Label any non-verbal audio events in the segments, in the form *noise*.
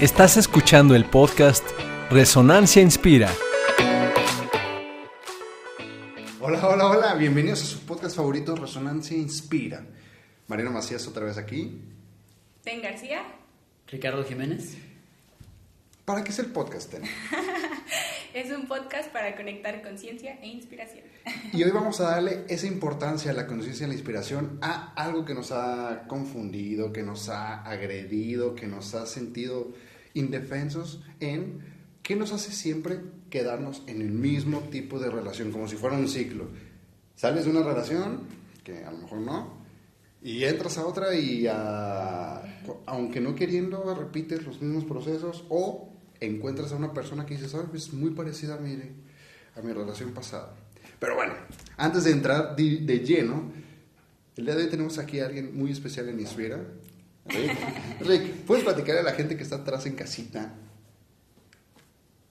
Estás escuchando el podcast Resonancia Inspira. Hola, hola, hola, bienvenidos a su podcast favorito Resonancia Inspira. Mariano Macías otra vez aquí. Ten García. Ricardo Jiménez. ¿Para qué es el podcast, Ten? *laughs* Es un podcast para conectar conciencia e inspiración. *laughs* Y hoy vamos a darle esa importancia a la conciencia y la inspiración a algo que nos ha confundido, que nos ha agredido, que nos ha sentido indefensos en qué nos hace siempre quedarnos en el mismo tipo de relación, como si fuera un ciclo. Sales de una relación, que a lo mejor no, y entras a otra y ah, aunque no queriendo repites los mismos procesos o encuentras a una persona que dices, "Ay, es muy parecida a mi, a mi relación pasada. Pero bueno, antes de entrar de, de lleno, el día de hoy tenemos aquí a alguien muy especial en Inspira. Rick, ¿puedes platicar a la gente que está atrás en casita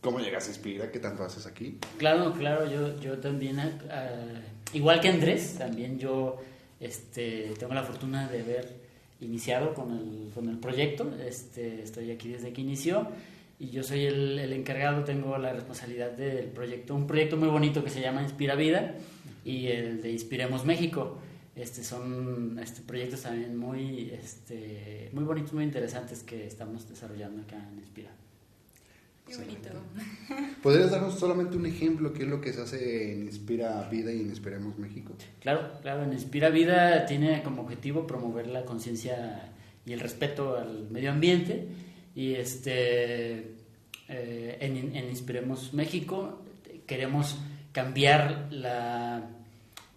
cómo llegas a Inspira? ¿Qué tanto haces aquí? Claro, claro, yo, yo también, ah, igual que Andrés, también yo este, tengo la fortuna de haber iniciado con el, con el proyecto. Este, estoy aquí desde que inició y yo soy el, encargado, tengo la responsabilidad del proyecto, un proyecto muy bonito que se llama Inspira Vida y el de Inspiremos México. Este, son este, proyectos también muy, este, muy bonitos, muy interesantes que estamos desarrollando acá en Inspira. Qué bonito. ¿Podrías darnos solamente un ejemplo qué es lo que se hace en Inspira Vida y en Inspiremos México? Claro, claro, en Inspira Vida tiene como objetivo promover la conciencia y el respeto al medio ambiente y este, eh, en, en, Inspiremos México queremos cambiar la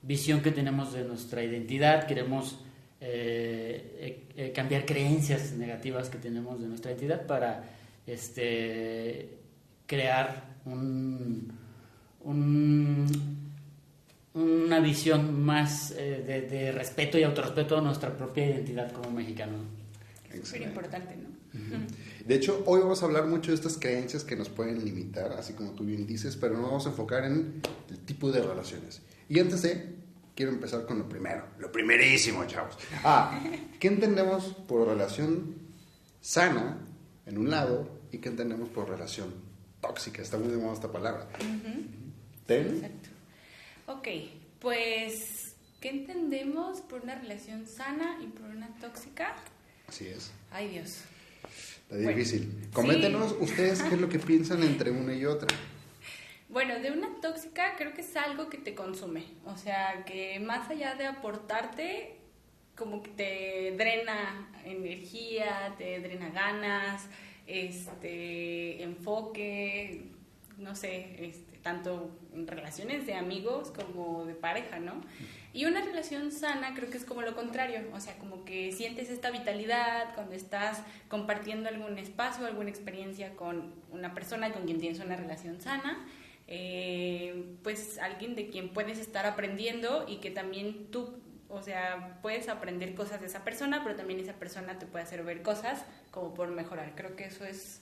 visión que tenemos de nuestra identidad, queremos eh, eh, cambiar creencias negativas que tenemos de nuestra identidad para este, crear un, un, una visión más eh, de, de, respeto y autorrespeto a nuestra propia identidad como mexicano. Súper importante, ¿no? De hecho, hoy vamos a hablar mucho de estas creencias que nos pueden limitar, así como tú bien dices, pero nos vamos a enfocar en el tipo de relaciones. Y antes de, quiero empezar con lo primero, lo primerísimo, chavos. Ah, ¿qué entendemos por relación sana, en un lado, y qué entendemos por relación tóxica? Está muy de moda esta palabra. Uh -huh. ¿Ten? Exacto. Ok, pues, ¿qué entendemos por una relación sana y por una tóxica? Así es. Ay, Dios. Está difícil. Bueno, Coméntenos sí. ustedes qué es lo que piensan entre una y otra. Bueno, de una tóxica creo que es algo que te consume. O sea, que más allá de aportarte, como que te drena energía, te drena ganas, este, enfoque, no sé, este, tanto en relaciones de amigos como de pareja, ¿no? Y una relación sana creo que es como lo contrario, o sea, como que sientes esta vitalidad cuando estás compartiendo algún espacio, alguna experiencia con una persona con quien tienes una relación sana, eh, pues alguien de quien puedes estar aprendiendo y que también tú, o sea, puedes aprender cosas de esa persona, pero también esa persona te puede hacer ver cosas como por mejorar. Creo que eso es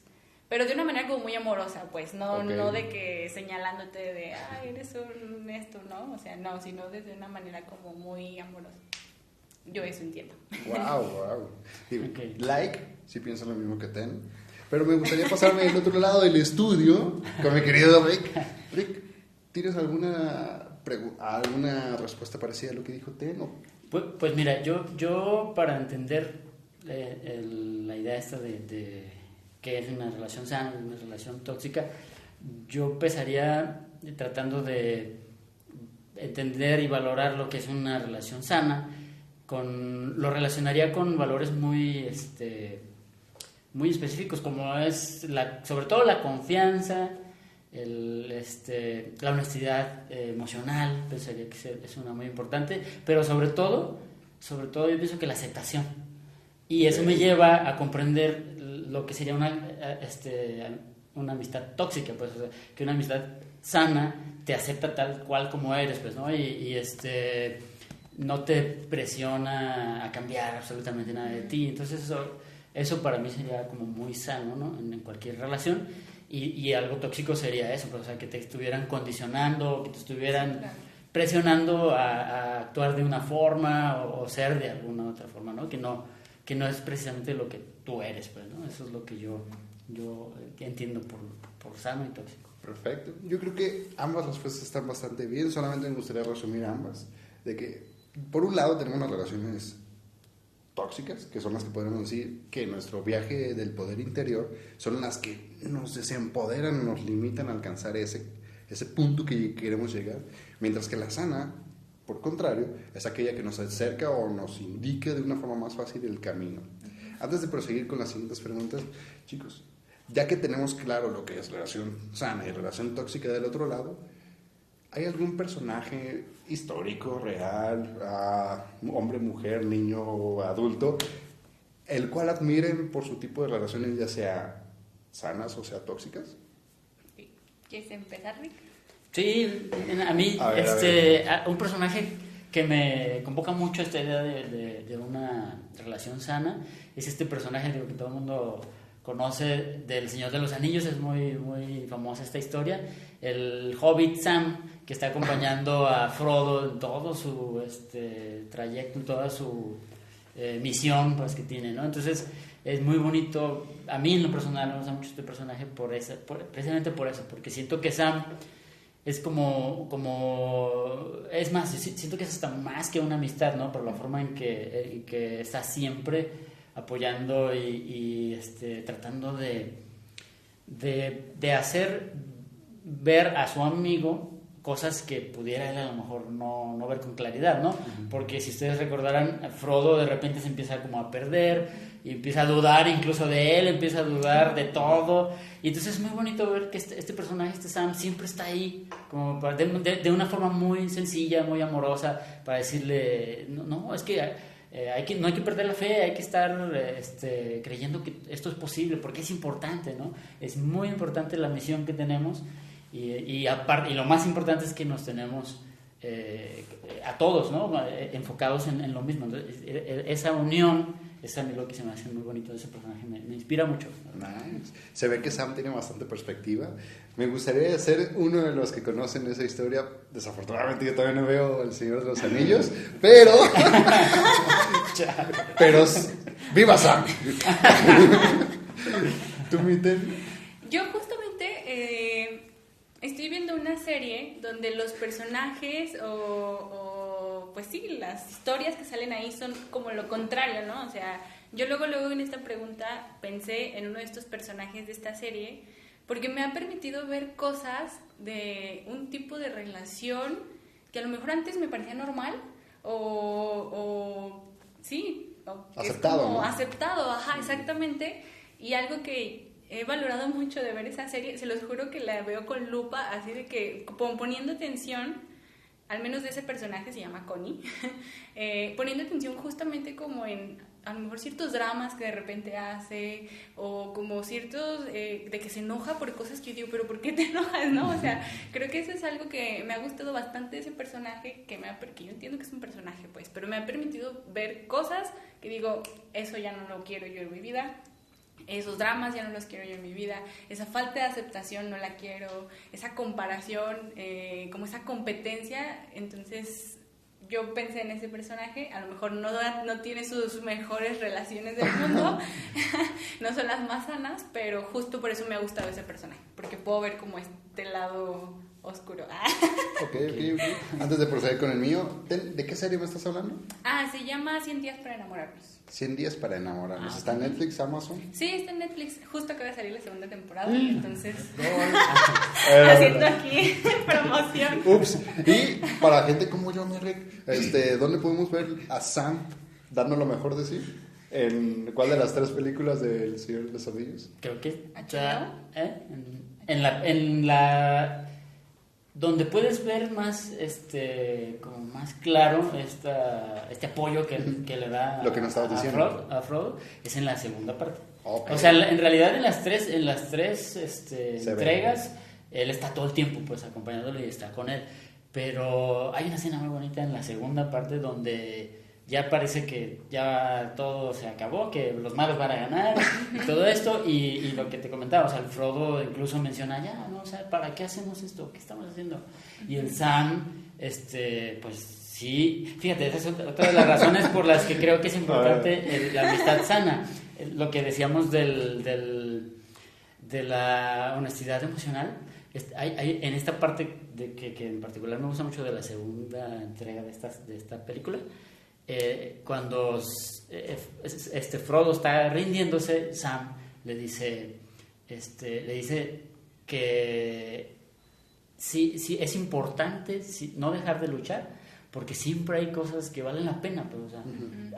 pero de una manera como muy amorosa, pues, no, okay. no de que señalándote de, ay, eres un esto, ¿no? O sea, no, sino desde una manera como muy amorosa. Yo eso entiendo. Wow, wow. *laughs* Digo, okay. Like, si pienso lo mismo que Ten. Pero me gustaría pasarme del otro lado del estudio con mi querido Rick. Rick, ¿tienes alguna, alguna respuesta parecida a lo que dijo Ten? ¿O? Pues, pues, mira, yo, yo para entender eh, la idea esta de, de que es una relación sana, una relación tóxica, yo empezaría tratando de entender y valorar lo que es una relación sana, con, lo relacionaría con valores muy, este, muy específicos, como es la, sobre todo la confianza, el, este, la honestidad eh, emocional, pensaría que es una muy importante, pero sobre todo, sobre todo yo pienso que la aceptación. Y eso me lleva a comprender lo que sería una, este, una amistad tóxica, pues, o sea, que una amistad sana te acepta tal cual como eres, pues, ¿no? Y, y, este, no te presiona a cambiar absolutamente nada de ti. Entonces, eso, eso para mí sería como muy sano, ¿no? En, en cualquier relación. Y, y, algo tóxico sería eso, pues, o sea, que te estuvieran condicionando, que te estuvieran presionando a, a actuar de una forma o, o, ser de alguna otra forma, ¿no? Que no, que no es precisamente lo que tú eres, pues, ¿no? Eso es lo que yo yo entiendo por, por sano y tóxico. Perfecto. Yo creo que ambas respuestas están bastante bien, solamente me gustaría resumir ambas. De que, por un lado, tenemos las relaciones tóxicas, que son las que podemos decir que nuestro viaje del poder interior son las que nos desempoderan, nos limitan a alcanzar ese, ese punto que queremos llegar, mientras que la sana, por contrario, es aquella que nos acerca o nos indica de una forma más fácil el camino. Antes de proseguir con las siguientes preguntas, chicos, ya que tenemos claro lo que es relación sana y relación tóxica del otro lado, ¿hay algún personaje histórico, real, uh, hombre, mujer, niño o adulto, el cual admiren por su tipo de relaciones, ya sea sanas o sea tóxicas? ¿Quieres empezar, Rick? Sí, a mí, a ver, este, a un personaje que me convoca mucho esta idea de, de, de, una relación sana es este personaje que todo el mundo conoce del Señor de los Anillos, es muy, muy famosa esta historia, el hobbit Sam, que está acompañando a Frodo en todo su este, trayecto, en toda su eh, misión pues, que tiene, ¿no? Entonces es muy bonito, a mí en lo personal me gusta mucho este personaje por esa, precisamente por eso, porque siento que Sam es como, como, es más, siento que es hasta más que una amistad, ¿no? Por la forma en que, que está siempre apoyando y, y este, tratando de, de, de, hacer ver a su amigo cosas que pudiera él a lo mejor no, no ver con claridad, ¿no? Uh -huh. Porque si ustedes recordarán, Frodo de repente se empieza como a perder y empieza a dudar incluso de él, empieza a dudar de todo. Y entonces es muy bonito ver que este, este personaje, este Sam, siempre está ahí, como para, de, de, de, una forma muy sencilla, muy amorosa, para decirle, no, no es que eh, hay que, no hay que perder la fe, hay que estar este, creyendo que esto es posible, porque es importante, ¿no? Es muy importante la misión que tenemos y, y, aparte, y lo más importante es que nos tenemos eh, a todos, ¿no? Enfocados en, en, lo mismo. Entonces, esa unión es a mí lo que se me hace muy bonito de ese personaje, me, me inspira mucho. Nice. Se ve que Sam tiene bastante perspectiva. Me gustaría ser uno de los que conocen esa historia. Desafortunadamente yo todavía no veo El Señor de los Anillos, pero... *laughs* pero ¡viva Sam! *laughs* ¿Tú, Miten? Yo eh, estoy viendo una serie donde los personajes o, o, pues sí, las historias que salen ahí son como lo contrario, ¿no? O sea, yo luego, luego en esta pregunta pensé en uno de estos personajes de esta serie porque me ha permitido ver cosas de un tipo de relación que a lo mejor antes me parecía normal o, o sí, o aceptado. Como ¿no? Aceptado, ajá, exactamente. Y algo que he valorado mucho de ver esa serie, se los juro que la veo con lupa, así de que poniendo atención, al menos de ese personaje se llama Connie, *laughs* eh, poniendo atención justamente como en a lo mejor ciertos dramas que de repente hace o como ciertos eh, de que se enoja por cosas que yo digo, pero ¿por qué te enojas? ¿no? O sea, creo que eso es algo que me ha gustado bastante de ese personaje, que, me ha, que yo entiendo que es un personaje, pues, pero me ha permitido ver cosas que digo, eso ya no lo quiero yo en mi vida, esos dramas ya no los quiero yo en mi vida, esa falta de aceptación no la quiero, esa comparación, eh, como esa competencia, entonces yo pensé en ese personaje, a lo mejor no, no tiene sus mejores relaciones del mundo, *laughs* *laughs* no son las más sanas, pero justo por eso me ha gustado ese personaje, porque puedo ver como este lado oscuro. *laughs* ok, ok, ok. Antes de proceder con el mío, ¿de, ¿de, qué serie me estás hablando? Ah, se llama 100 días para enamorarnos. 100 días para enamorarnos. Ah, ¿Está en Netflix, Amazon? Sí, está en Netflix. Justo acaba de salir la segunda temporada, mm. entonces *laughs* *laughs* haciendo aquí promoción. Ups. Y para gente como yo, Merrick, este, ¿dónde podemos ver a Sam dando lo mejor de sí? ¿En cuál de las tres películas del Señor de los Anillos? Creo que está ¿eh? en, en la... En la donde puedes ver más este como más claro esta, este apoyo que, que le da Lo que nos a, diciendo. Frodo, a, Frodo, es en la segunda parte okay. o sea en realidad en las tres en las tres este, entregas ve. él está todo el tiempo pues acompañándolo y está con él pero hay una escena muy bonita en la segunda parte donde ya parece que ya todo se acabó, que los malos van a ganar y todo esto, y, y, lo que te comentaba, o sea, el Frodo incluso menciona, ya, ¿no? O sea, ¿para qué hacemos esto? ¿Qué estamos haciendo? Y el Sam, este, pues sí, fíjate, esa es otra de las razones por las que creo que es importante el, la amistad sana, lo que decíamos del, del de la honestidad emocional. Hay, hay, en esta parte de que, que, en particular me gusta mucho de la segunda entrega de esta, de esta película, eh, cuando eh, este Frodo está rindiéndose, Sam le dice, este, le dice que sí, sí es importante no dejar de luchar, porque siempre hay cosas que valen la pena, pues,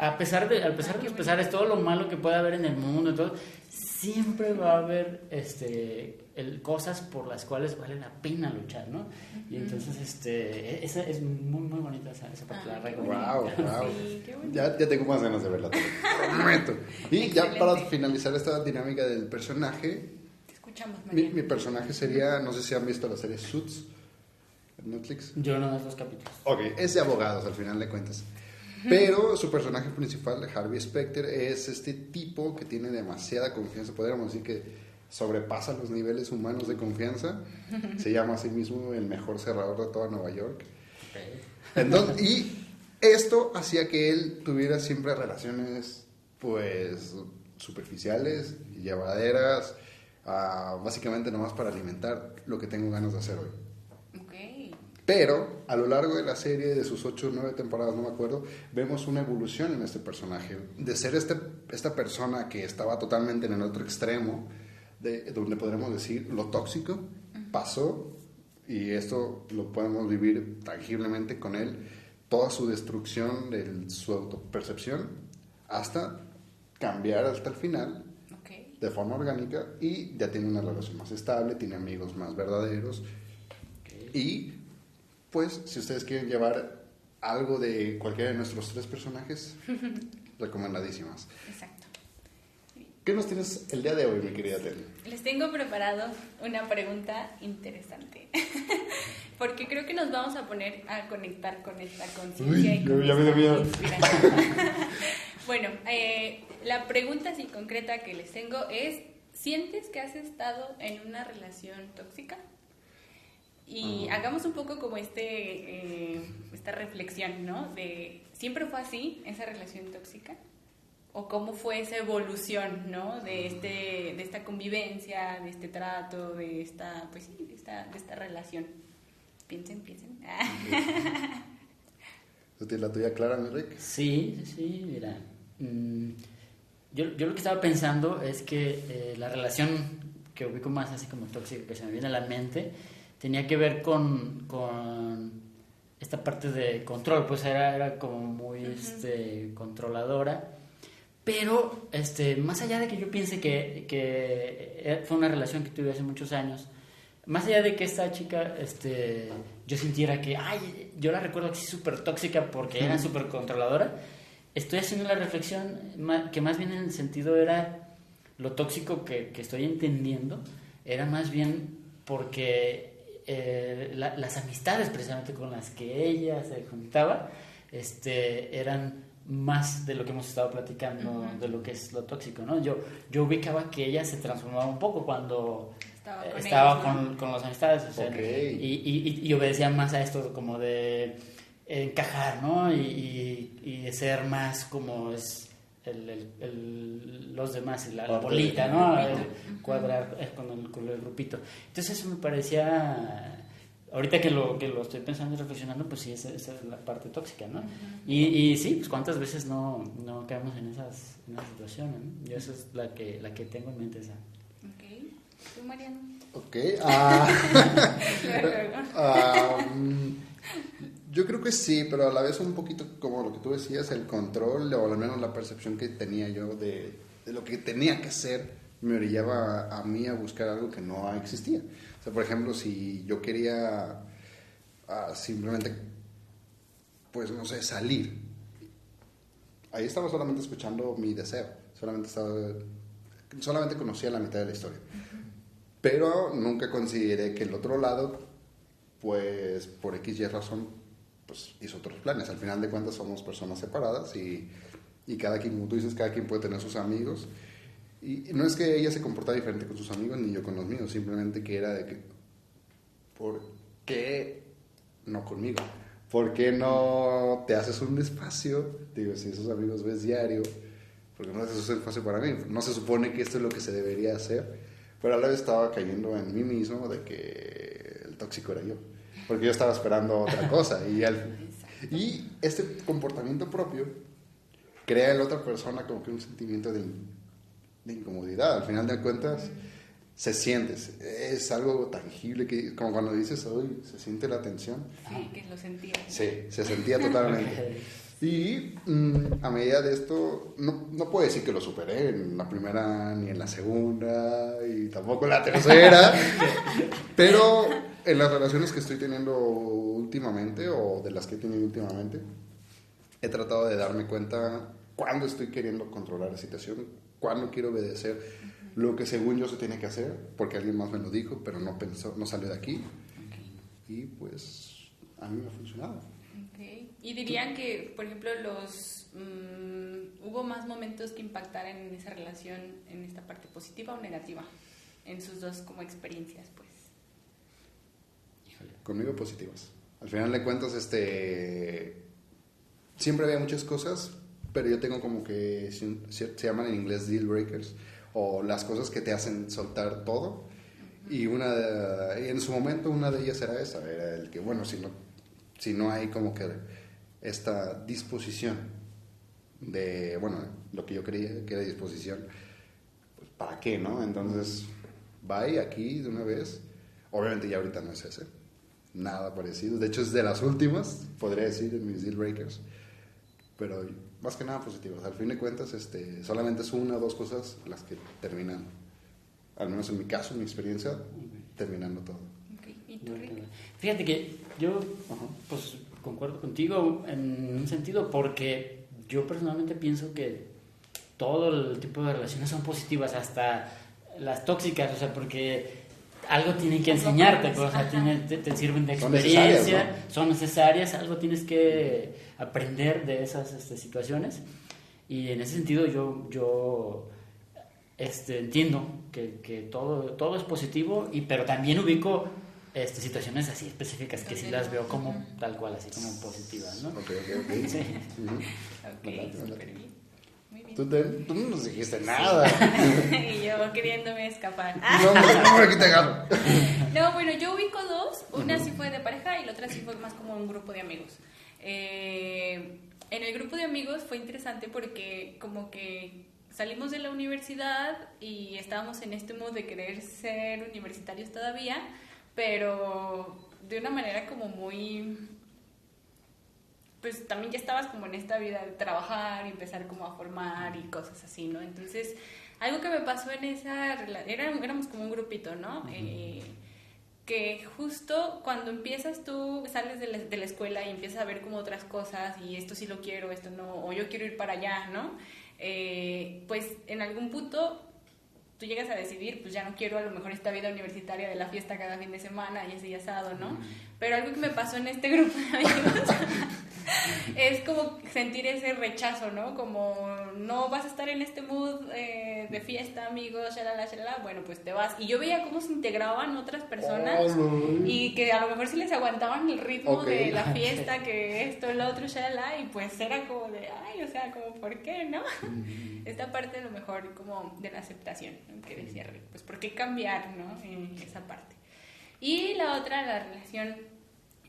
a pesar de, a pesar de los pesares, todo lo malo que pueda haber en el mundo, todo, siempre va a haber este, el, cosas por las cuales vale la pena luchar, ¿no? Y entonces, este, e, esa es muy, muy bonita esa, esa parte, la Wow, wow. ya, ya tengo más ganas de verla. y ya para finalizar esta dinámica del personaje, Te escuchamos, mi, mi, personaje sería, no sé si han visto la serie Suits Netflix. Yo no veo los capítulos. Ok, es de abogados al final de cuentas. Pero su personaje principal, Harvey Specter, es este tipo que tiene demasiada confianza. Podríamos decir que sobrepasa los niveles humanos de confianza. Se *laughs* llama a sí mismo el mejor cerrador de toda Nueva York. Entonces, y esto hacía que él tuviera siempre relaciones, pues, superficiales, llevaderas, uh, básicamente nomás para alimentar lo que tengo ganas de hacer hoy. Pero a lo largo de la serie, de sus ocho o nueve temporadas, no me acuerdo, vemos una evolución en este personaje. De ser este, esta persona que estaba totalmente en el otro extremo, de, donde podremos decir lo tóxico, pasó, y esto lo podemos vivir tangiblemente con él, toda su destrucción de su autopercepción, hasta cambiar hasta el final de forma orgánica y ya tiene una relación más estable, tiene amigos más verdaderos y pues si ustedes quieren llevar algo de cualquiera de nuestros tres personajes, *laughs* recomendadísimas. Exacto. ¿Qué nos tienes el día de hoy, mi querida Tel? Les tengo preparado una pregunta interesante. *laughs* Porque creo que nos vamos a poner a conectar con esta conciencia y con ya me miedo. *laughs* bueno, eh, la pregunta así concreta que les tengo es, ¿sientes que has estado en una relación tóxica? Y hagamos un poco como este, eh, esta reflexión, ¿no? De, ¿siempre fue así esa relación tóxica? ¿O cómo fue esa evolución, ¿no? De, este, de esta convivencia, de este trato, de esta, pues sí, de esta, de esta relación. Piensen, piensen. ¿Tienes la tuya clara, Enrique? Sí, sí, mira. Mm, yo, yo, lo que estaba pensando es que eh, la relación que ubico más así como tóxica que se me viene a la mente tenía que ver con, con esta parte de control, pues era, era como muy este, controladora. Pero este, más allá de que yo piense que, que, fue una relación que tuve hace muchos años, más allá de que esta chica, este, yo sintiera que, ay, yo la recuerdo así súper tóxica porque era súper controladora, estoy haciendo la reflexión que más bien en el sentido era lo tóxico que, que estoy entendiendo, era más bien porque eh, las amistades precisamente con las que ella se juntaba este, eran más de lo que hemos estado platicando, de lo que es lo tóxico, ¿no? Yo, yo ubicaba que ella se transformaba un poco cuando estaba con, con, las amistades, y, y, obedecía más a esto como de encajar, ¿no? Y, y, de ser más como es el, los demás, la, la bolita, ¿no? cuadrar eh, con el, con el grupito. Entonces eso me parecía ahorita que lo, que lo estoy pensando y reflexionando, pues sí, esa, es la parte tóxica, ¿no? y, y, sí, pues cuántas veces no, no caemos en esas, en esas situaciones, ¿no? Yo esa es la que, la que tengo en mente esa. Ok. ¿Tú, Mariano? Ok. *laughs* Uh, *laughs* Yo creo que sí, pero a la vez un poquito como lo que tú decías, el control o al menos la percepción que tenía yo de, de lo que tenía que ser me orillaba a, mí a buscar algo que no existía. O sea, por ejemplo, si yo quería ah, simplemente, pues no sé, salir, ahí estaba solamente escuchando mi deseo, solamente estaba, solamente conocía la mitad de la historia. Pero nunca consideré que el otro lado, pues por X y razón, pues hizo otros planes. Al final de cuentas somos personas separadas y, y cada quien, como tú dices, cada quien puede tener sus amigos. Y, no es que ella se comportara diferente con sus amigos ni yo con los míos, simplemente que era de que, ¿por qué no conmigo? ¿Por qué no te haces un espacio? Digo, si esos amigos ves diario, ¿por qué no haces un espacio para mí? No se supone que esto es lo que se debería hacer, Pero a la vez estaba cayendo en mí mismo de que el tóxico era yo. Porque yo estaba esperando otra *laughs* cosa. Y, al- y este comportamiento propio crea en la otra persona como que un sentimiento de, de incomodidad. Al final de cuentas, se siente. Es algo tangible que, como cuando dices, hoy se siente la tensión. Sí, que lo sentía. Sí, se sentía totalmente. *laughs* Y mm, a medida de esto, no, no puedo decir que lo superé en la primera ni en la segunda y tampoco en la tercera, *laughs* pero en las relaciones que estoy teniendo últimamente o de las que he tenido últimamente, he tratado de darme cuenta cuándo estoy queriendo controlar la situación, cuándo quiero obedecer lo que según yo se tiene que hacer, porque alguien más me lo dijo, pero no pensó, no salió de aquí. Y pues a mí me ha funcionado. Y dirían que, por ejemplo, los mm, hubo más momentos que impactaran en esa relación, en esta parte positiva o negativa, en sus dos como experiencias, pues. Conmigo positivas. Al final de cuentas, este. Siempre había muchas cosas, pero yo tengo como que. Se llaman en inglés deal breakers, o las cosas que te hacen soltar todo. Y una de- en su momento, una de ellas era esa: era el que, bueno, si no, si no hay como que esta disposición de. Bueno, lo que yo creía que era disposición, pues ¿para qué, no? Entonces, bye aquí de una vez. Obviamente ya ahorita no es ese. Nada parecido. De hecho, es de las últimas, podría decir, en mis deal breakers. Pero más que nada positivas. Al fin de cuentas, este, solamente es una o dos cosas las que terminan, al menos en mi caso, en mi experiencia, terminando todo. Ok. ¿Y tú, Rick? Fíjate que yo pues concuerdo contigo en un sentido porque yo personalmente pienso que todo el tipo de relaciones son positivas, hasta las tóxicas, o sea, porque algo tienen que enseñarte, pues, o sea, tienen- te, te sirven de Son experiencia, necesarias, son necesarias, algo tienes que aprender de esas este, situaciones. Y en ese sentido yo, yo este, entiendo que, que todo, todo es positivo, y, pero también ubico este, situaciones así específicas que sí las veo como tal cual, así como positivas, ¿no? Ok, ok, ok. Sí. Ujú. Ok, Tú, te- tú no nos dijiste nada. *laughs* y yo queriéndome escapar. no, no, no, aquí te agarro. *laughs* No, bueno, yo ubico dos. Una sí fue de pareja y la otra sí fue más como un grupo de amigos. Eh, en el grupo de amigos fue interesante porque como que salimos de la universidad y estábamos en este modo de querer ser universitarios todavía, pero de una manera como muy pues también ya estabas como en esta vida de trabajar y empezar como a formar y cosas así, ¿no? Entonces, algo que me pasó en esa era, éramos como un grupito, ¿no? Eh, que justo cuando empiezas tú, sales de la, de la escuela y empiezas a ver como otras cosas y esto sí lo quiero, esto no, o yo quiero ir para allá, ¿no? Eh, pues en algún punto tú llegas a decidir, pues ya no quiero a lo mejor esta vida universitaria de la fiesta cada fin de semana y ese y asado, ¿no? Pero algo que me pasó en este grupo de amigos *laughs* es como sentir ese rechazo, ¿no? Como no vas a estar en este mood eh, de fiesta, amigos, shalala, shalala, bueno, pues te vas. Y yo veía cómo se integraban otras personas y que a lo mejor sí les aguantaban el ritmo Ok. de la *laughs* fiesta, que esto, lo otro, shalala, y pues era como de, ay, o sea, como, ¿por qué, no? Esta parte a lo mejor como de la aceptación, ¿no? que decía Rick, pues ¿por qué cambiar, no? En esa parte. Y la otra, la relación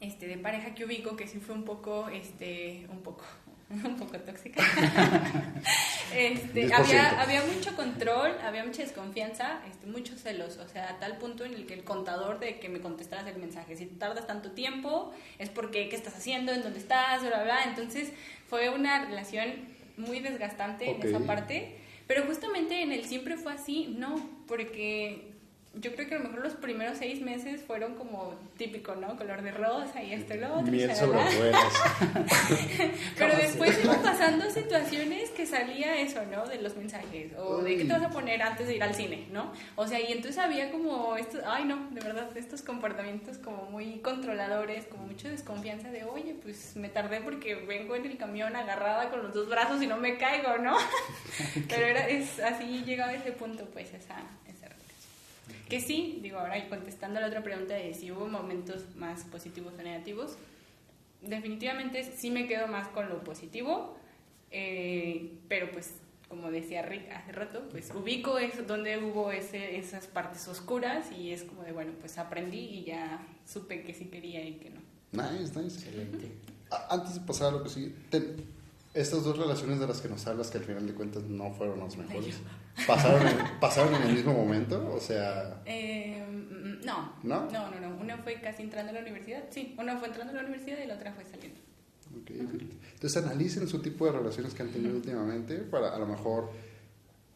este, de pareja que ubico, que sí fue un poco, este, un poco, *laughs* un poco tóxica. *laughs* este, 10%. había, había mucho control, había mucha desconfianza, este, muchos celos, o sea, a tal punto en el que el contador de que me contestaras el mensaje, si tardas tanto tiempo, es porque, ¿qué estás haciendo? ¿En dónde estás? Bla, bla, bla. Entonces, fue una relación muy desgastante Ok. en esa parte, pero justamente en el siempre fue así, no, porque yo creo que a lo mejor los primeros seis meses fueron como típico, ¿no? Color de rosa y esto y lo otro. Miel sobre. *laughs* Pero ¿Cómo después iban pasando situaciones que salía eso, ¿no? De los mensajes. O de qué te vas a poner antes de ir al cine, ¿no? O sea, y entonces había como estos, ay no, de verdad, estos comportamientos como muy controladores, como mucha desconfianza de, oye, pues me tardé porque vengo en el camión agarrada con los dos brazos y no me caigo, ¿no? *laughs* Pero era, es, así llegaba a ese punto, pues, esa. Que sí, digo, ahora y contestando a la otra pregunta de si hubo momentos más positivos o negativos, definitivamente sí me quedo más con lo positivo, eh, pero pues como decía Rick hace rato, pues ubico es donde hubo ese, esas partes oscuras y es como de, bueno, pues aprendí y ya supe que sí quería y que no. Nice, nice. Excelente. Antes de pasar a lo que sigue, ten- estas dos relaciones de las que nos hablas, que al final de cuentas no fueron las mejores, *laughs* ¿pasaron en, ¿pasaron en el mismo momento? O sea, Eh, no, ¿No? no, no, no. Una fue casi entrando a la universidad, sí, una fue entrando a la universidad y la otra fue saliendo. ok, ok. entonces analicen su tipo de relaciones que han tenido últimamente para a lo mejor,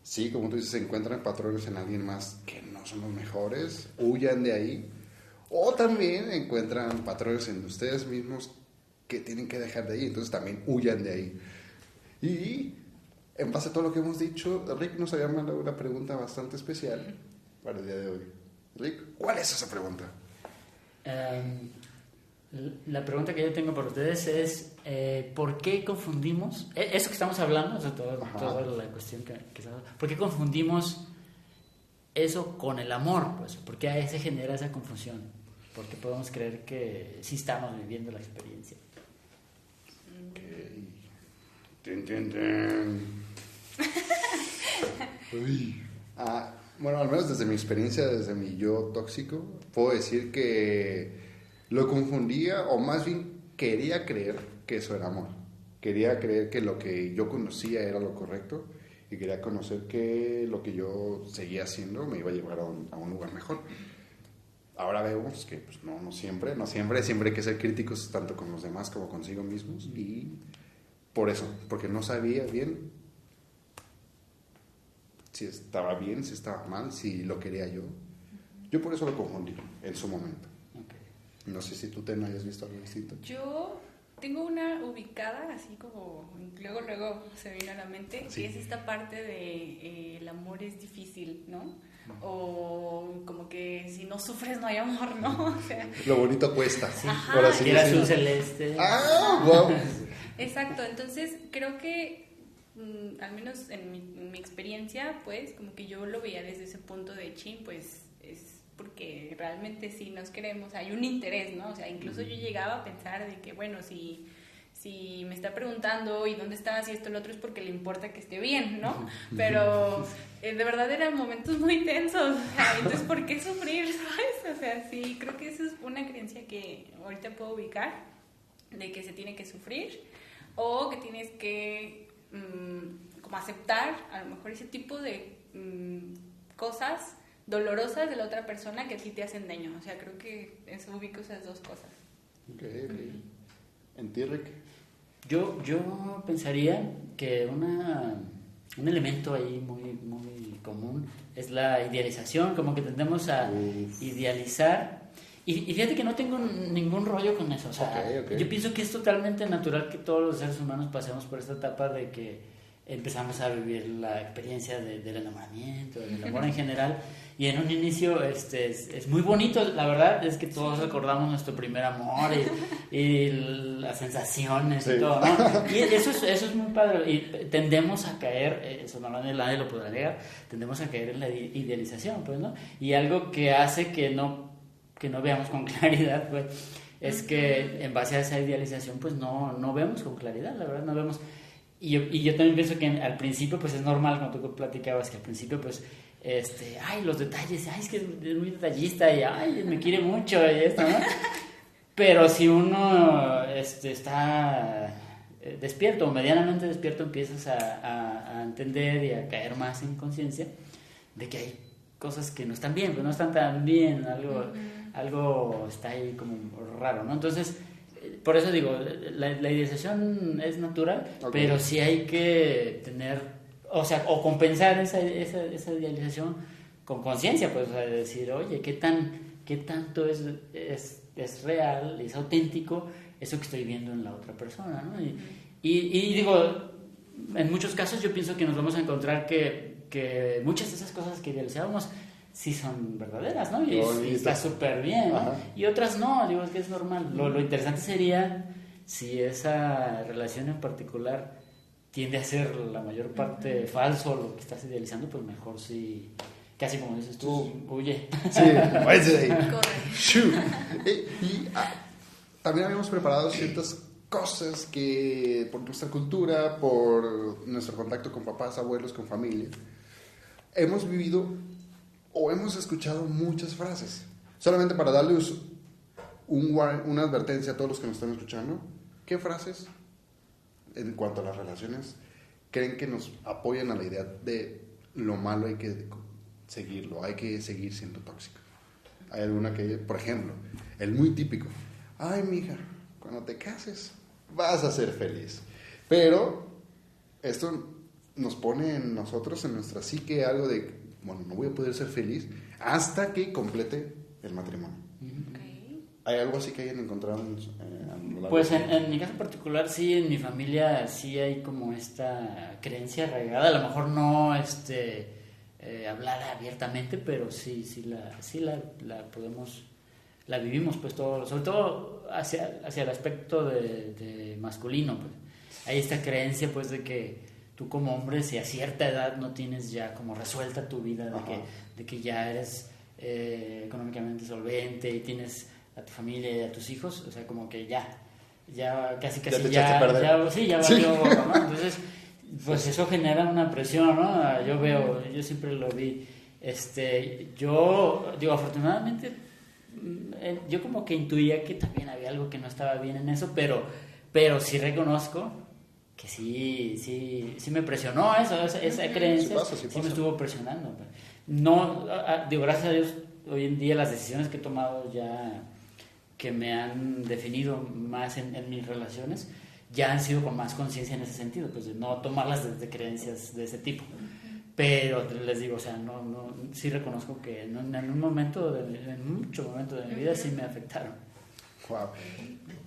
sí, como tú dices, se encuentran patrones en alguien más que no son los mejores, huyan de ahí. O también encuentran patrones en ustedes mismos que tienen que dejar de ahí, entonces también huyan de ahí. Y en base a todo lo que hemos dicho, Rick nos había mandado una pregunta bastante especial para el día de hoy. Rick, ¿cuál es esa pregunta? Em, la pregunta que yo tengo para ustedes es, eh, ¿por qué confundimos, e- eso que estamos hablando, o sea, todo- toda la cuestión que, que estamos- ¿por qué confundimos eso con el amor? Pues, ¿Por qué se genera esa confusión? ¿Por qué podemos creer que sí estamos viviendo la experiencia? Ok. Tin, tin, tin. *laughs* Uy. Ah, bueno, al menos desde mi experiencia, desde mi yo tóxico, puedo decir que lo confundía, o más bien quería creer que eso era amor. Quería creer que lo que yo conocía era lo correcto y quería conocer que lo que yo seguía haciendo me iba a llevar a un, a un lugar mejor. Ahora vemos que pues, no, no siempre, no siempre, siempre hay que ser críticos tanto con los demás como consigo mismos y por eso, porque no sabía bien si estaba bien, si estaba mal, si lo quería yo. Yo por eso lo confundí en su momento. Ok. No sé si tú te no hayas visto algo distinto. Yo tengo una ubicada, así como luego, luego se vino a la mente, Sí. que es esta parte de eh, el amor es difícil, ¿no? O como que si no sufres no hay amor, ¿no? *laughs* O sea, Lo bonito cuesta. Ahora sí azul celeste. Ah, wow. Exacto, entonces creo que, mm, al menos en mi, en mi experiencia, pues como que yo lo veía desde ese punto de chin, pues es porque realmente sí nos queremos, hay un interés, ¿no? O sea, incluso yo llegaba a pensar de que, bueno, si, si me está preguntando y dónde estás y esto y lo otro es porque le importa que esté bien, ¿no? *laughs* Pero eh, de verdad eran momentos muy tensos, entonces ¿por qué sufrir, sabes? O sea, sí, creo que esa es una creencia que ahorita puedo ubicar de que se tiene que sufrir o que tienes que mm, como aceptar a lo mejor ese tipo de mm, cosas dolorosas de la otra persona que a ti te hacen daño. O sea, creo que eso ubico esas dos cosas. Ok, ok. ¿En ti, Rick? Yo, yo pensaría que una, un elemento ahí muy, muy común es la idealización, como que tendemos a Uf. idealizar. Y, y fíjate que no tengo ningún rollo con eso. O sea, yo pienso que es totalmente natural que todos los seres humanos pasemos por esta etapa de que empezamos a vivir la experiencia de- del enamoramiento, del amor en general. Y en un inicio este, es, es muy bonito, la verdad es que todos recordamos nuestro primer amor y, y las sensaciones Sí. y todo, ¿no? Y eso es, eso es muy padre. Y tendemos a caer, eh, eso no nadie lo podrá negar, tendemos a caer en la idealización, pues, ¿no? Y algo que hace que no, que no veamos con *laughs* claridad, pues, es que en base a esa idealización, pues, no, no vemos con claridad, la verdad, no vemos. Y yo, y yo también pienso que al principio, pues, es normal, cuando tú platicabas, que al principio, pues, este, ay, los detalles, ay, es que es muy detallista y, ay, me quiere mucho y esto, ¿no? *laughs* Pero si uno este, está eh, despierto o medianamente despierto, empiezas a, a- a entender y a caer más en conciencia de que hay cosas que no están bien, que no están tan bien, algo, algo está ahí como raro, ¿no? Entonces, por eso digo, la, la idealización es natural, pero sí hay que tener, o sea, o compensar esa, esa, esa idealización con conciencia, pues, o sea, decir, oye, ¿qué, tan, qué tanto es, es, es real, es auténtico eso que estoy viendo en la otra persona, ¿no? Y, y, y digo, en muchos casos yo pienso que nos vamos a encontrar que, que muchas de esas cosas que idealizábamos sí son verdaderas, ¿no? Y, es- y está súper bien, ¿no? Ajá. Y otras no, digo, es que es normal. Lo, lo interesante sería si esa relación en particular tiende a ser la mayor parte falso, lo que estás idealizando, pues mejor si, casi como dices tú, huye. Sí, *laughs* ahí. Corre. Shoo. Eh, y ah, también habíamos preparado ciertas cosas que por nuestra cultura, por nuestro contacto con papás, abuelos, con familia, hemos vivido o hemos escuchado muchas frases. Solamente para darles un, una advertencia a todos los que nos están escuchando, ¿qué frases en cuanto a las relaciones creen que nos apoyan a la idea de lo malo hay que seguirlo, hay que seguir siendo tóxico? Hay alguna que, por ejemplo, el muy típico, ay, mija, cuando te cases vas a ser feliz. Pero esto nos pone en nosotros, en nuestra psique, algo de, bueno, no voy a poder ser feliz hasta que complete el matrimonio. ¿Hay algo así que hayan encontrado? En, pues en, mi caso particular, sí, en mi familia sí hay como esta creencia arraigada, a lo mejor no este, eh, hablar abiertamente, pero sí, sí, la, sí la, la podemos la vivimos pues todo, sobre todo hacia, hacia el aspecto de, masculino. Pues. Hay esta creencia pues de que tú como hombre si a cierta edad no tienes ya como resuelta tu vida, de, que, de que ya eres eh, económicamente solvente y tienes a tu familia y a tus hijos, o sea, como que ya, ya casi casi ya, ya, sí, ya valió, ¿no? *laughs* Entonces, pues eso genera una presión, ¿no? Yo veo, yo siempre lo vi, este, yo, digo, afortunadamente Mm, eh, yo como que intuía que también había algo que no estaba bien en eso, pero, pero sí reconozco que sí, sí, sí me presionó eso, esa, creencia, sí, me estuvo presionando. Pues. No, digo, gracias a Dios, hoy en día las decisiones que he tomado ya, que me han definido más en, en mis relaciones, ya han sido con más conciencia en ese sentido, pues de no tomarlas desde creencias de ese tipo. Pero les digo, o sea, no, no, sí reconozco que en un momento, de, en muchos momentos de mi vida sí me afectaron. Wow.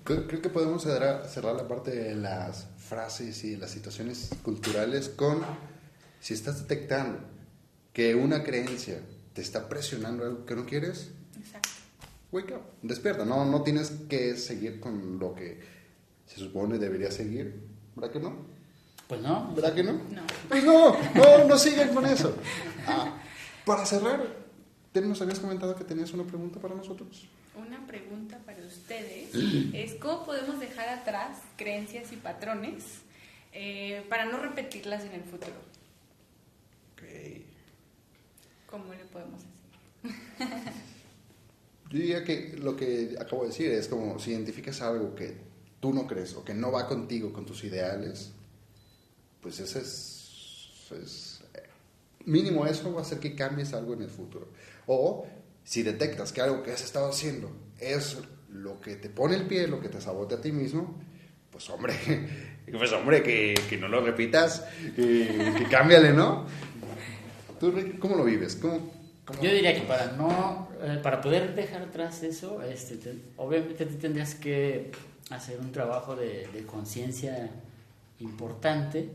Creo, que podemos cerrar, cerrar la parte de las frases y las situaciones culturales con si estás detectando que una creencia te está presionando algo que no quieres, Exacto. wake up, despierta. No, no tienes que seguir con lo que se supone debería seguir, ¿verdad que no? Pues no. ¿Verdad que no? No. Pues no, no, no sigan con eso. Ah, para cerrar, nos habías comentado que tenías una pregunta para nosotros. Una pregunta para ustedes *clears throat* es cómo podemos dejar atrás creencias y patrones eh, para no repetirlas en el futuro. Okay. ¿Cómo le podemos hacer? *laughs* Yo diría que lo que acabo de decir es como si identificas algo que tú no crees o que no va contigo, con tus ideales, pues ese es, mínimo eso va a hacer que cambies algo en el futuro. O si detectas que algo que has estado haciendo es lo que te pone el pie, lo que te sabotea a ti mismo, pues hombre, *laughs* pues hombre, que, que no lo repitas, que, que cámbiale, ¿no? ¿Tú cómo lo vives? ¿Cómo, Yo diría que para no, eh, para poder dejar atrás eso, este, obviamente tendrías que hacer un trabajo de conciencia importante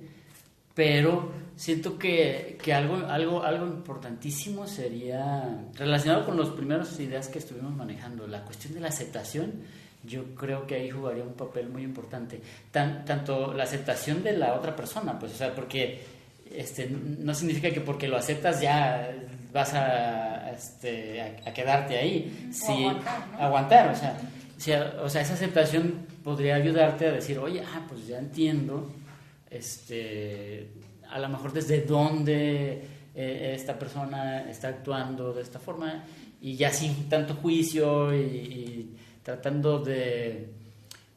pero siento que, que, algo, algo, algo importantísimo sería relacionado con las primeras ideas que estuvimos manejando, la cuestión de la aceptación. Yo creo que ahí jugaría un papel muy importante. Tan, tanto la aceptación de la otra persona, pues, o sea, porque este, no significa que porque lo aceptas ya vas a, este, a, quedarte ahí. Sí, aguantar, o sea, o sea, esa aceptación podría ayudarte a decir, oye, ah, pues ya entiendo este, a lo mejor desde dónde eh, esta persona está actuando de esta forma y ya sin tanto juicio y, tratando de,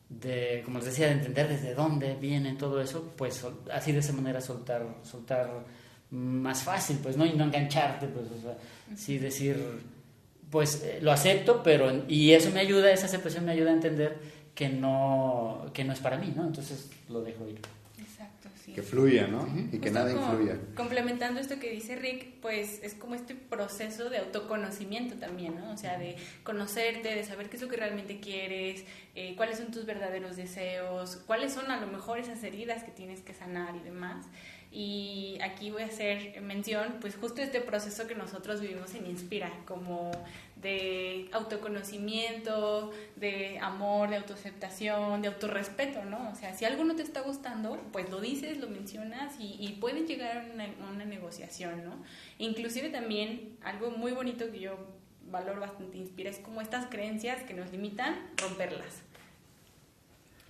de, como les decía, de entender desde dónde viene todo eso, pues así de esa manera soltar, soltar más fácil, pues, ¿no? Y no engancharte, pues, o sea, sí decir, pues eh, lo acepto, pero, y eso me ayuda, esa aceptación me ayuda a entender que no, que no es para mí, ¿no? Entonces lo dejo ir. Que fluya, ¿no? Y que nada influya. Complementando esto que dice Rick, pues es como este proceso de autoconocimiento también, ¿no? O sea, de conocerte, de saber qué es lo que realmente quieres, eh, cuáles son tus verdaderos deseos, cuáles son a lo mejor esas heridas que tienes que sanar y demás. Y aquí voy a hacer mención, pues justo este proceso que nosotros vivimos en Inspira, como de autoconocimiento, de amor, de autoaceptación, de autorrespeto, ¿no? O sea, si algo no te está gustando, pues lo dices, lo mencionas y, pueden llegar a una, una, negociación, ¿no? Inclusive también algo muy bonito que yo valoro bastante, inspira, es como estas creencias que nos limitan, romperlas.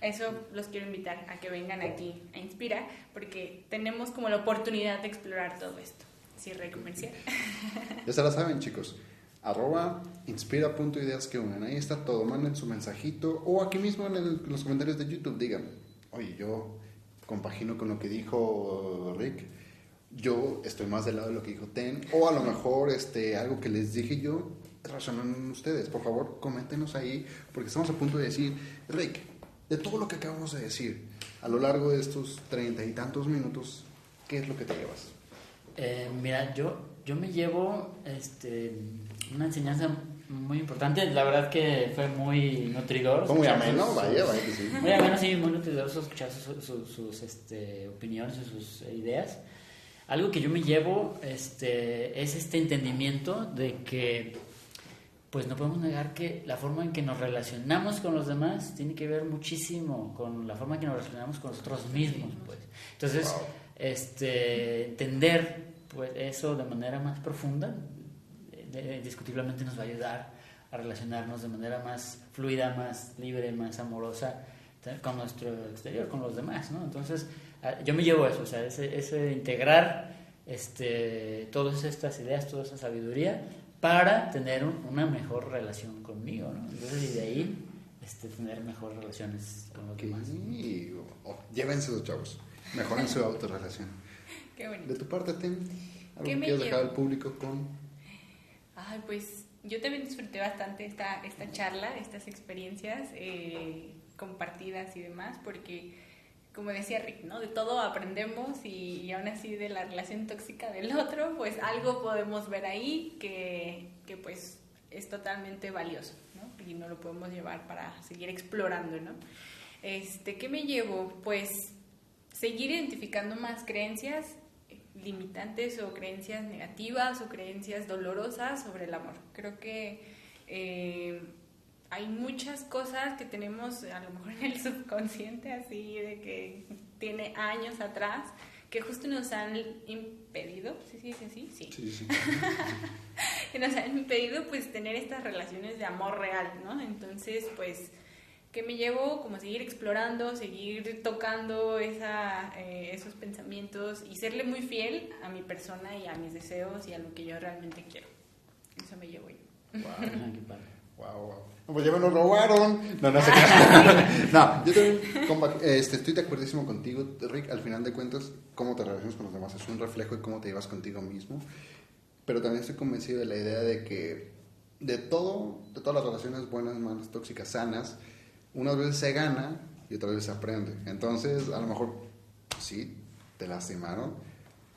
Eso los quiero invitar a que vengan aquí a Inspira, porque tenemos como la oportunidad de explorar todo esto. Cierre comercial. *laughs* Ya se la saben, chicos. Arroba inspira.ideas que unen. Ahí está todo. Manden su mensajito. O aquí mismo en, el- en los comentarios de YouTube digan, oye, yo compagino con lo que dijo Rick. Yo estoy más del lado de lo que dijo Ten. O a lo mejor este, algo que les dije yo, razonan ustedes. Por favor, coméntenos ahí. Porque estamos a punto de decir, Rick, de todo lo que acabamos de decir, a lo largo de estos treinta y tantos minutos, ¿qué es lo que te llevas? Eh, mira, yo, yo me llevo este, una enseñanza muy importante. La verdad que fue muy nutridor. Fue muy ameno, vaya, vaya que sí. Muy ameno, sí, muy nutridoso escuchar sus, sus- sus, este, opiniones y sus ideas. Algo que yo me llevo este, es este entendimiento de que pues no podemos negar que la forma en que nos relacionamos con los demás tiene que ver muchísimo con la forma en que nos relacionamos con nosotros mismos, pues. Entonces, Wow. este, entender pues eso de manera más profunda, eh, indiscutiblemente nos va a ayudar a relacionarnos de manera más fluida, más libre, más amorosa con nuestro exterior, con los demás, ¿no? Entonces, ah, yo me llevo eso, o sea, ese, ese integrar este, todas estas ideas, toda esa sabiduría para tener un- una mejor relación conmigo, ¿no? Entonces, y de ahí este, tener mejores relaciones con los demás. Y, oh, llévense los chavos. Mejoren su autorrelación. *laughs* Qué bonito. De tu parte, Tim, algo ¿Qué que quieras dejar al público con. Ay, pues yo también disfruté bastante esta, esta charla, estas experiencias eh, compartidas y demás, porque como decía Rick, ¿no? De todo aprendemos y, y aún así de la relación tóxica del otro, pues algo podemos ver ahí que, que pues es totalmente valioso, ¿no? Y no lo podemos llevar para seguir explorando, ¿no? Este, ¿qué me llevo? Pues seguir identificando más creencias limitantes o creencias negativas o creencias dolorosas sobre el amor. Creo que eh, hay muchas cosas que tenemos a lo mejor en el subconsciente, así de que tiene años atrás, que justo nos han impedido, ¿sí, sí, sí, sí? Sí. Sí, sí. que nos han impedido pues tener estas relaciones de amor real, ¿no? Entonces, pues, ¿qué me llevo? Como seguir explorando, seguir tocando esa, eh, esos pensamientos y serle muy fiel a mi persona y a mis deseos y a lo que yo realmente quiero. Eso me llevo yo. Qué padre. Wow, wow. No, pues ya me lo robaron. No, no sé qué. *laughs* no, yo también este, estoy de acuerdísimo contigo, Rick. Al final de cuentas, cómo te relacionas con los demás es un reflejo de cómo te llevas contigo mismo. Pero también estoy convencido de la idea de que de todo, de todas las relaciones buenas, malas, tóxicas, sanas, unas veces se gana y otras veces se aprende. Entonces, a lo mejor sí, te lastimaron,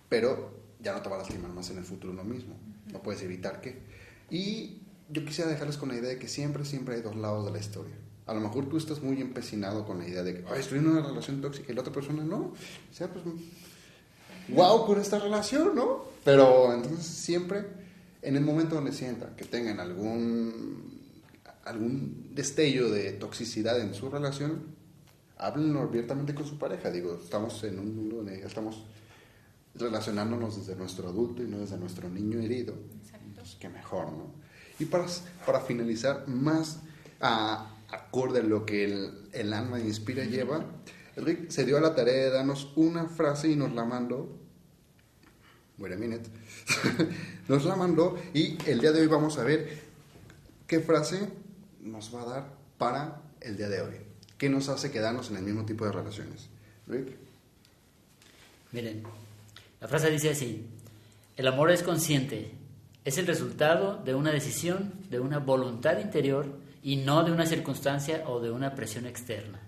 pero ya no te va a lastimar más en el futuro lo mismo. No puedes evitar que. Y yo quisiera dejarles con la idea de que siempre, siempre hay dos lados de la historia. A lo mejor tú estás muy empecinado con la idea de que "Ay, estoy en una relación tóxica y la otra persona no. O sea, pues, wow con esta relación, ¿no? Pero entonces siempre, en el momento donde sientan que tengan algún, algún destello de toxicidad en su relación, háblenlo abiertamente con su pareja. Digo, estamos en un mundo donde ya estamos relacionándonos desde nuestro adulto y no desde nuestro niño herido. Exacto. Pues qué mejor, ¿no? Y para, para finalizar, más acorde a lo que el, el alma Inspira lleva, Rick se dio a la tarea de darnos una frase y nos la mandó. Wait a minute. *laughs* nos la mandó y el día de hoy vamos a ver qué frase nos va a dar para el día de hoy. ¿Qué nos hace quedarnos en el mismo tipo de relaciones? Rick. Miren, la frase dice así, el amor es consciente, es el resultado de una decisión, de una voluntad interior y no de una circunstancia o de una presión externa.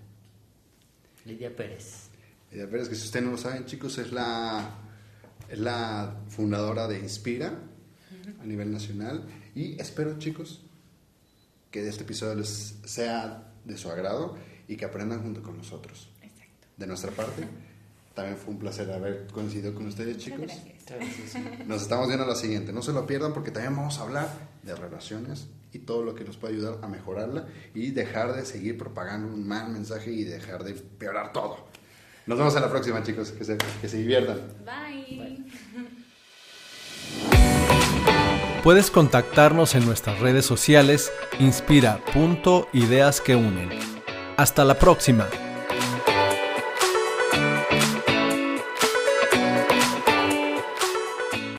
Lidia Pérez. Ella Pérez, que si ustedes no lo saben, chicos, es la, es la fundadora de Inspira a nivel nacional. Y espero, chicos, que este episodio les sea de su agrado y que aprendan junto con nosotros. Exacto. De nuestra parte, también fue un placer haber coincidido con ustedes, chicos. Gracias. Nos estamos viendo a la siguiente. No se lo pierdan porque también vamos a hablar de relaciones y todo lo que nos puede ayudar a mejorarla y dejar de seguir propagando un mal mensaje y dejar de empeorar todo. Nos vemos en la próxima, chicos. Que se, que se diviertan. Bye. Puedes contactarnos en nuestras redes sociales inspira.ideas que unen. Hasta la próxima.